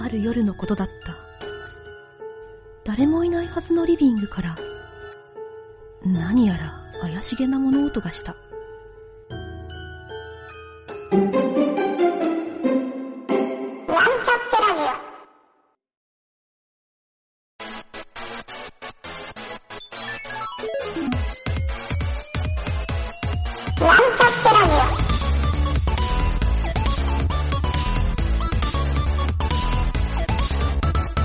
ある夜のことだった。誰もいないはずのリビングから、何やら怪しげな物音がした。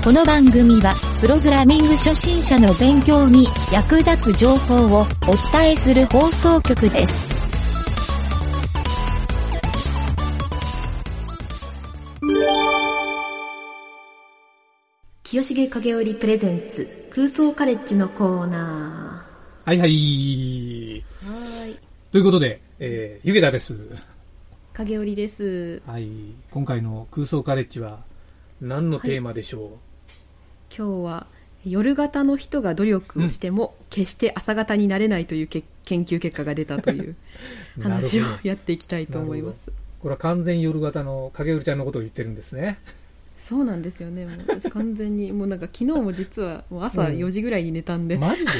この番組は、プログラミング初心者の勉強に役立つ情報をお伝えする放送局です。清重影織プレゼンツ空想カレッジのコーナはいはい。ー。はーい。ということで、えー、ゆげたです。影織です。はい。今回の空想カレッジは、何のテーマでしょ今日は夜型の人が努力をしても決して朝型になれないというけ研究結果が出たという う、話をやっていきたいと思います。これは完全夜型の影織ちゃんのことを言ってるんですね。そうなんですよね。もう私完全に、もうなんか昨日も実はもう朝うん4時ぐらいに寝たんで、マジで？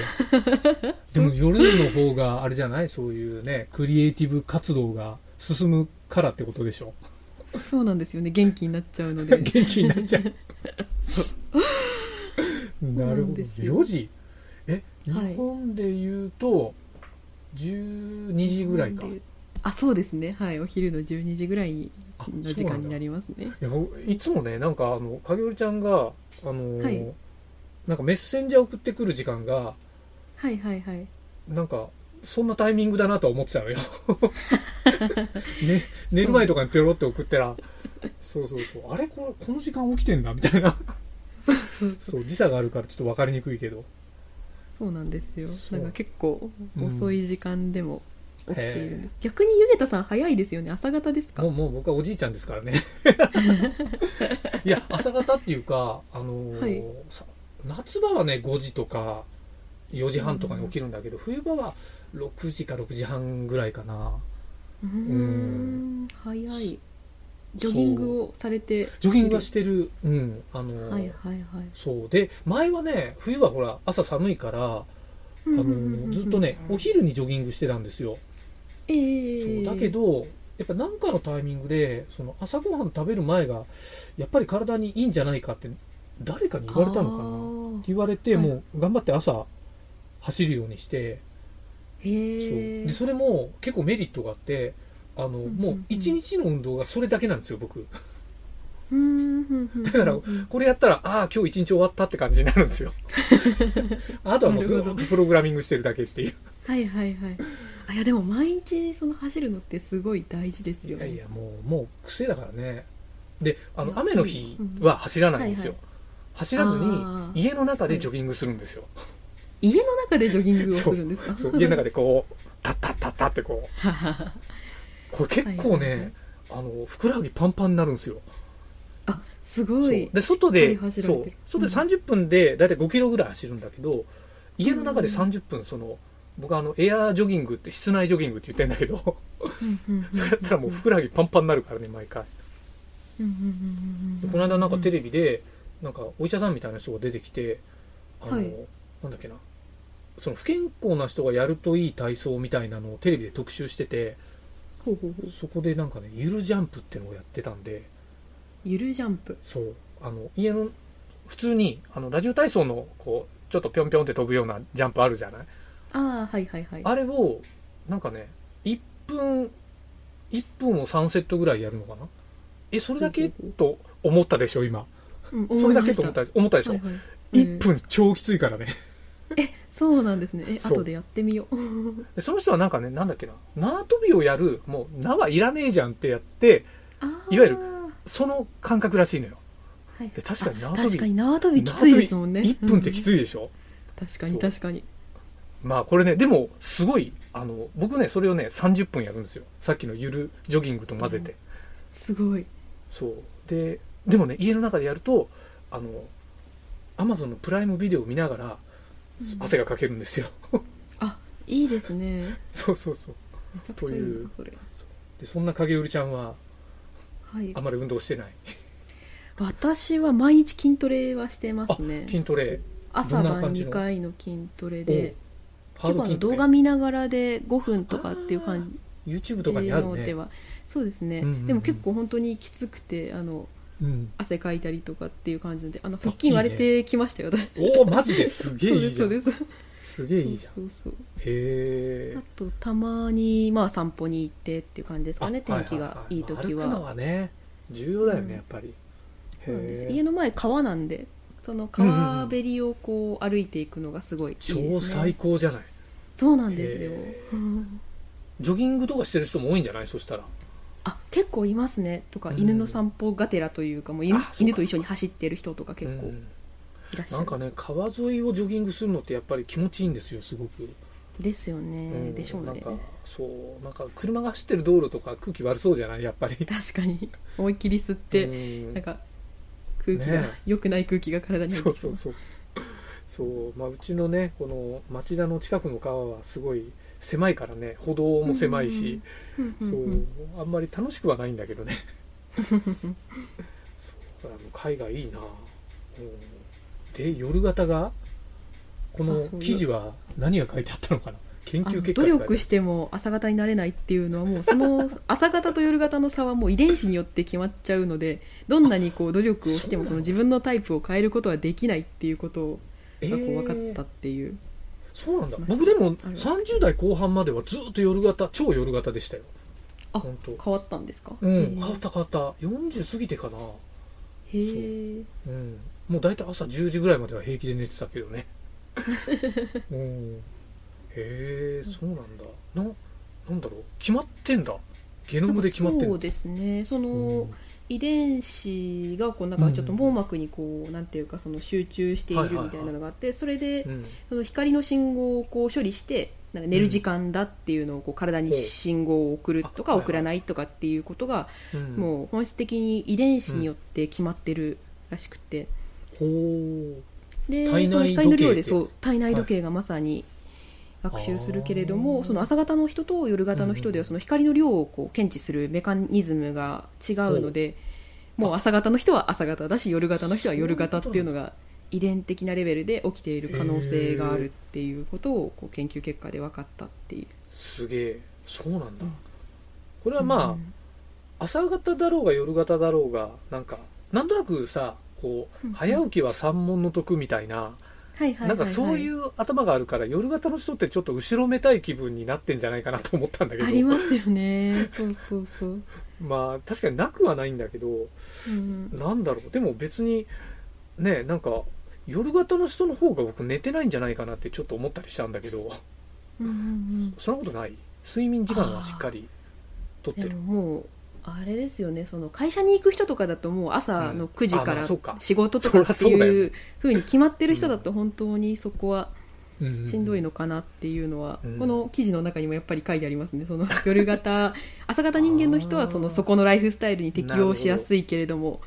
でも夜の方があれじゃない？そういうね、クリエイティブ活動が進むからってことでしょ？そうなんですよね。元気になっちゃうので。元気になっちゃう。そう。なるほど。そうなんですよ4時？え、日はい本で言うと、12時ぐらいか。いあ、そうですね。はい。お昼の12時ぐらいあの時間になりますね。やいつもね、なんかあの、影織ちゃんが、あのーはいなんかメッセンジャー送ってくる時間が、はいはいはい。なんか、そんなタイミングだなとは思ってたのよ。ね、寝る前とかにペロって送ったら、そうそうそう、あれこれ、この時間起きてんだみたいな。そう時差があるからちょっと分かりにくいけど。そうなんですよ。なんか結構遅い時間でも起きている。んで、へ逆にゆげたさん早いですよね。朝方ですか？もう、もう僕はおじいちゃんですからね。いや、朝方っていうか、あのーはい。さ夏場はね、5時とか4時半とかに起きるんだけど、冬場は6時か6時半ぐらいかな。うーん。早いジョギングをされて。ジョギングはしてる。うん。あのーはいはいはい。そう。で、前はね、冬はほら、朝寒いから、あのーずっとね、お昼にジョギングしてたんですよ。えー、そう。だけど、やっぱ何かのタイミングで、その朝ごはん食べる前が、やっぱり体にいいんじゃないかって、誰かに言われたのかな。って言われて、はい。もう頑張って朝走るようにして、へえ。そう。でそれも結構メリットがあって、あの、もう一日の運動がそれだけなんですよ、僕。だだからこれやったら、ああ、今日一日終わったって感じになるんですよ。あとはもうずっとプログラミングしてるだけっていう。はいはいはいあいやでも毎日その走るのってすごい大事ですよねいやいや、もう、もう癖だからね。で、あの、雨の日は走らないんですよ。はいは走らずに家の中でジョギングするんですよ。家の中でジョギングをするんですか？そう、家の中でこう、タッタッタッタってこう。これ結構はいはいあの、ふくらはぎパンパンになるんですよ。あすごい。で、外でそう。外で30分でだいたい5キロぐらい走るんだけど、家の中で30分、その、僕はあの、エアージョギングって、室内ジョギングって言ってんだけど、それやったらもうふくらはぎパンパンになるからね、毎回。でこの間なんかテレビで、なんかお医者さんみたいな人が出てきて、あの、はい。なんだっけな、その不健康な人がやるといい体操みたいなのをテレビで特集してて、ほうほうほう。そこでなんかね、ゆるジャンプっていうのをやってたんで、ゆるジャンプ。そう、あの、家の、普通に、あの、ラジオ体操の、こう、ちょっとぴょんぴょんって飛ぶようなジャンプあるじゃない？ああはいはいはい。あれを、なんかね、1分、1分を3セットぐらいやるのかな？え、それだけと思ったでしょ、今。うんそれだけと思った、思ったでしょ、はいはい。1分超きついからね。そうなんですね。えそう。後でやってみよう。でその人はなんかね、なんだっけな、縄跳びをやる、もう縄いらねえじゃんってやって、あー。いわゆるその感覚らしいのよ。はい。で確かに縄跳びあ確かに縄跳びきついですもんね。1分ってきいついでしょ、確かにそう。確かに。まあこれね、でもすごい、あの、僕ね、それをね、30分やるんですよ。さっきのゆるジョギングと混ぜて。すごい。そう。で、でもね、家の中でやると、あの、アマゾンのプライムビデオを見ながら、うん汗がかけるんですよ。あいいですね。そうそうそう。めちゃくちゃいう。それ。で、そんな影織ちゃんは、はい。あまり運動してない。私は毎日筋トレはしてまあすね。筋トレ。朝晩どんな感じの？2回の筋トレで。結構あの動画見ながらで5分とかっていう感 YouTube とかじにあるね、のでは。そうですね、うんうんうん。でも結構本当にきつくてあのうん、汗かいたりとかっていう感じであの腹筋割れてきましたよ私。おおマジで？すげえいいじゃ そうんですそうです。すげえいいじゃん。そうそうへえあとたまにまあ散歩に行ってっていう感じですかね天気がいい時は,、歩くのはね重要だよね、うん。やっぱり。そうなんです。へえ家の前川なんでその川べりをこう歩いていくのがすごいいいですね、超最高じゃない？そうなんですよ、ジョギングとかしてる人も多いんじゃない？そしたらあ結構いますね。とか、うん。犬の散歩がてらというかもう犬あそうか犬と一緒に走ってる人とか結構うん。いらっしゃる、なんかね川沿いをジョギングするのってやっぱり気持ちいいんですよすごく、ですよね、うん。でしょうね。なんかそうなんか車が走ってる道路とか空気悪そうじゃない？やっぱり。確かに。思いっきり吸って、うん。なんか空気が、ね良くない空気が体に入っそうそうそう。そう、まあ、うちのねこの町田の近くの川はすごい狭いからね歩道も狭いし、そううんあんまり楽しくはないんだけどね。そうあの海外いいな、うん。で夜型がこの記事は何が書いてあったのかな。研究結果努力しても朝方になれないっていうのはもうその 朝方と夜型の差はもう遺伝子によって決まっちゃうのでどんなにこう努力をしてもあその自分のタイプを変えることはできないっていうことえがこう分かーったっていう、そうなんだ。僕でもある。30代後半まではずっと夜型超夜型でしたよ。あ本当。変わったんですか？うん変わった変わった。40過ぎてかな。へえう。ん、もう大体朝10時ぐらいまでは平気で寝てたけどね。うん。へえそうなんだ。ななんだろう。決まってんだ。ゲノムで決まってんだそうですね。その、うん遺伝子がこうなんかちょっと網膜にこうなんていうかその集中しているみたいなのがあってそれでうん。その光の信号をこう処理してなんか寝る時間だっていうのをこう体に信号を送るとかあ送らないとかっていうことがうん。もう本質的に遺伝子によって決まってるらしくて。ほでその光の量でそう体内時計がまさに学習するけれども、その朝型の人と夜型の人ではその光の量をこう検知するメカニズムが違うのでもう朝型の人は朝型だし夜型の人は夜型っていうのが遺伝的なレベルで起きている可能性があるっていうことをこう研究結果で分かったっていう。うすげえ。そうなんだ、うん。これはまあ、うん朝型だろうが夜型だろうがなんかなんとなくさこう、うん早起きは三問の得みたいな、なんかそういう頭があるから夜型の人ってちょっと後ろめたい気分になってんじゃないかなと思ったんだけど。ありますよね。そうそうそう、まあ確かになくはないんだけどうん、なんだろう。でも別にねなんか夜型の人の方が僕寝てないんじゃないかなってちょっと思ったりしたんだけど。うんうんうん。そんなことない？睡眠時間はしっかりとってでるももうあれですよねその会社に行く人とかだともう朝の9時から仕事とかっていうふうに決まってる人だと本当にそこはうん。しんどいのかなっていうのは、うん。この記事の中にもやっぱり書いてありますね。その夜型 朝型人間の人はそのそこのライフスタイルに適応しやすいけれども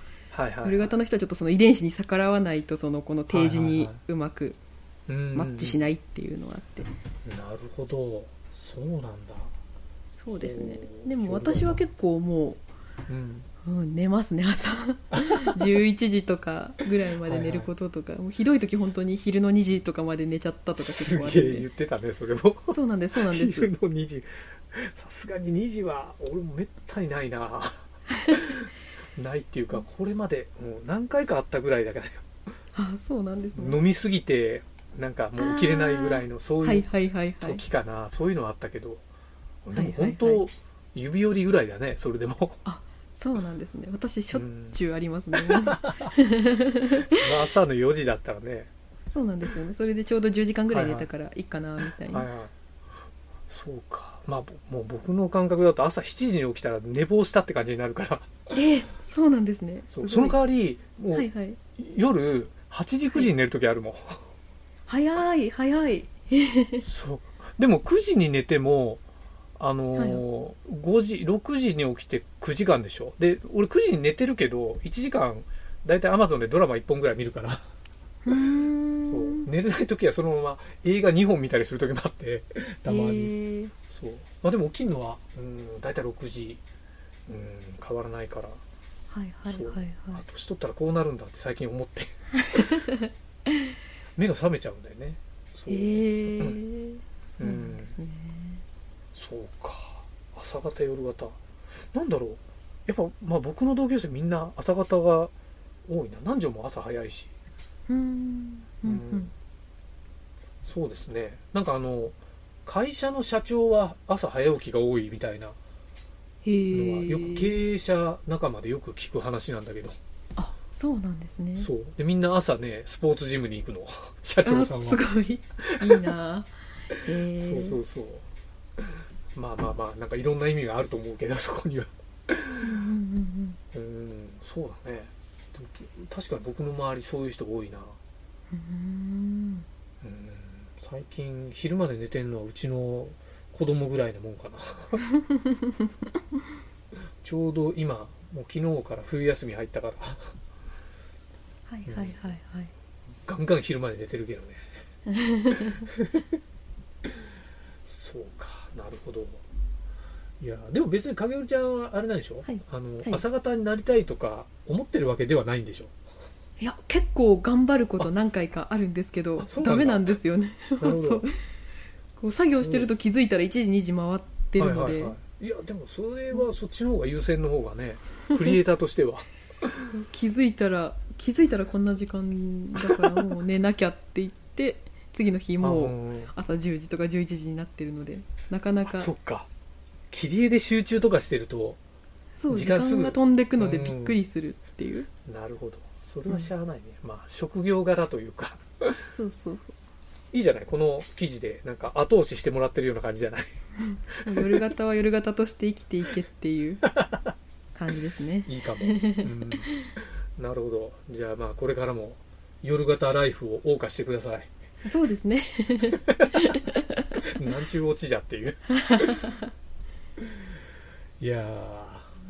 夜型の人はちょっとその遺伝子に逆らわないとそのこの提示にうまくうんマッチしないっていうのがあって、なるほど。そうなんだそうですね。でも私は結構もうん。う、うん、寝ますね朝。11時とかぐらいまで寝ることとか。もうひどい時本当に昼の2時とかまで寝ちゃったとか結す構あって言ってたねそれも。そうなんですそうなんです。昼の2時。さすがに2時は俺もめったにないな。ないっていうかこれまでもう何回かあったぐらいだけど。あそうなんですね。飲みすぎてなんかもう起きれないぐらいのそうはいいうはいはいはいはい。時かな、そういうのはあったけどでもはいはいはい。本当指折りぐらいだねそれでも。そうなんですね。私しょっちゅうありますね、まあ朝の4時だったらね。そうなんですよね。それでちょうど10時間ぐらい寝たからいいかなみたいな、はいはい。そうか。まあぼもう僕の感覚だと朝7時に起きたら寝坊したって感じになるから。えーそうなんですね。その代わりもう、はいはい。夜8時9時に寝る時あるもん、早い早い。そう。でも9時に寝てもあのーはい。5時6時に起きて9時間でしょ。で俺9時に寝てるけど1時間大体アマゾンでドラマ1本ぐらい見るから。そう。寝れない時はそのまま映画2本見たりする時もあってたまに、そう。まあでも起きるのはうん大体6時。うん変わらないから。はいはいはいはい。あ年取ったらこうなるんだって最近思って。目が覚めちゃうんだよね。そう,、ええそうなんですね、そうか。朝方夜型なんだろう。やっぱまあ僕の同級生みんな朝方が多いな。南條も朝早いし。うん。うんうん。そうですね。なんかあの会社の社長は朝早起きが多いみたいなへのはえよく経営者仲間でよく聞く話なんだけど、あそうなんですね。そう。でみんな朝ねスポーツジムに行くの。社長あさんは。すごい。いいな。そうそうそう まあまあまあなんかいろんな意味があると思うけどそこには。うんうんうんそうだね。でも確かに僕の周りそういう人多いな。うんうんうん。最近昼まで寝てんのはうちの子供ぐらいなもんかな。ちょうど今もう昨日から冬休み入ったから。はいはいはいはい。ガンガン昼まで寝てるけどね。そうかなるほど。いやでも別に影織ちゃんはあれなんでしょ、はい。あのはい。朝方になりたいとか思ってるわけではないんでしょ？いや結構頑張ること何回かあるんですけどダメなんですよね。そう。こう作業してると気づいたら1時2時回ってるので、はいはいはい、いやでもそれはそっちの方が優先の方がねクリエイターとしては。気づいたら気づいたらこんな時間だからもう寝なきゃって言って次の日もうう朝10時とか11時になってるのでなかなか。そっか。切り絵で集中とかしてるとそう時間が飛んでくのでうん。びっくりするっていう、なるほど。それはしゃあないね、まあ職業柄というか。そうそういいじゃない？この記事でなんか後押ししてもらってるような感じじゃない？夜型は夜型として生きていけっていう感じですね。いいかも、うん、なるほど。じゃあまあこれからも夜型ライフを謳歌してくださいそうですね。なんちゅうオチじゃっていう。いや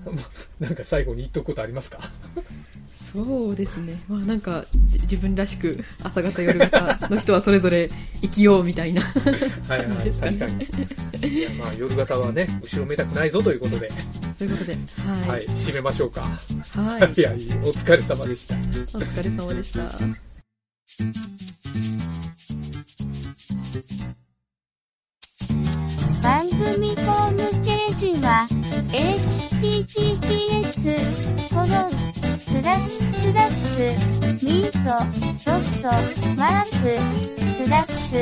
ーまなんか最後に言っとくことありますか？そうですね。まあなんかじ自分らしく朝型夜型の人はそれぞれ生きようみたいな はいはい確かに。いやまあ夜型はね後ろめたくないぞということで、ということでは、はいい、締めましょうか。はい。いやいいお疲れ様でした。お疲れ様でした番組ホームページは https コロンスラッシュスラッシュミートドットマークスラッシュ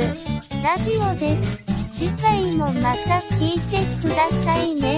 ラジオです。次回もまた聞いてくださいね。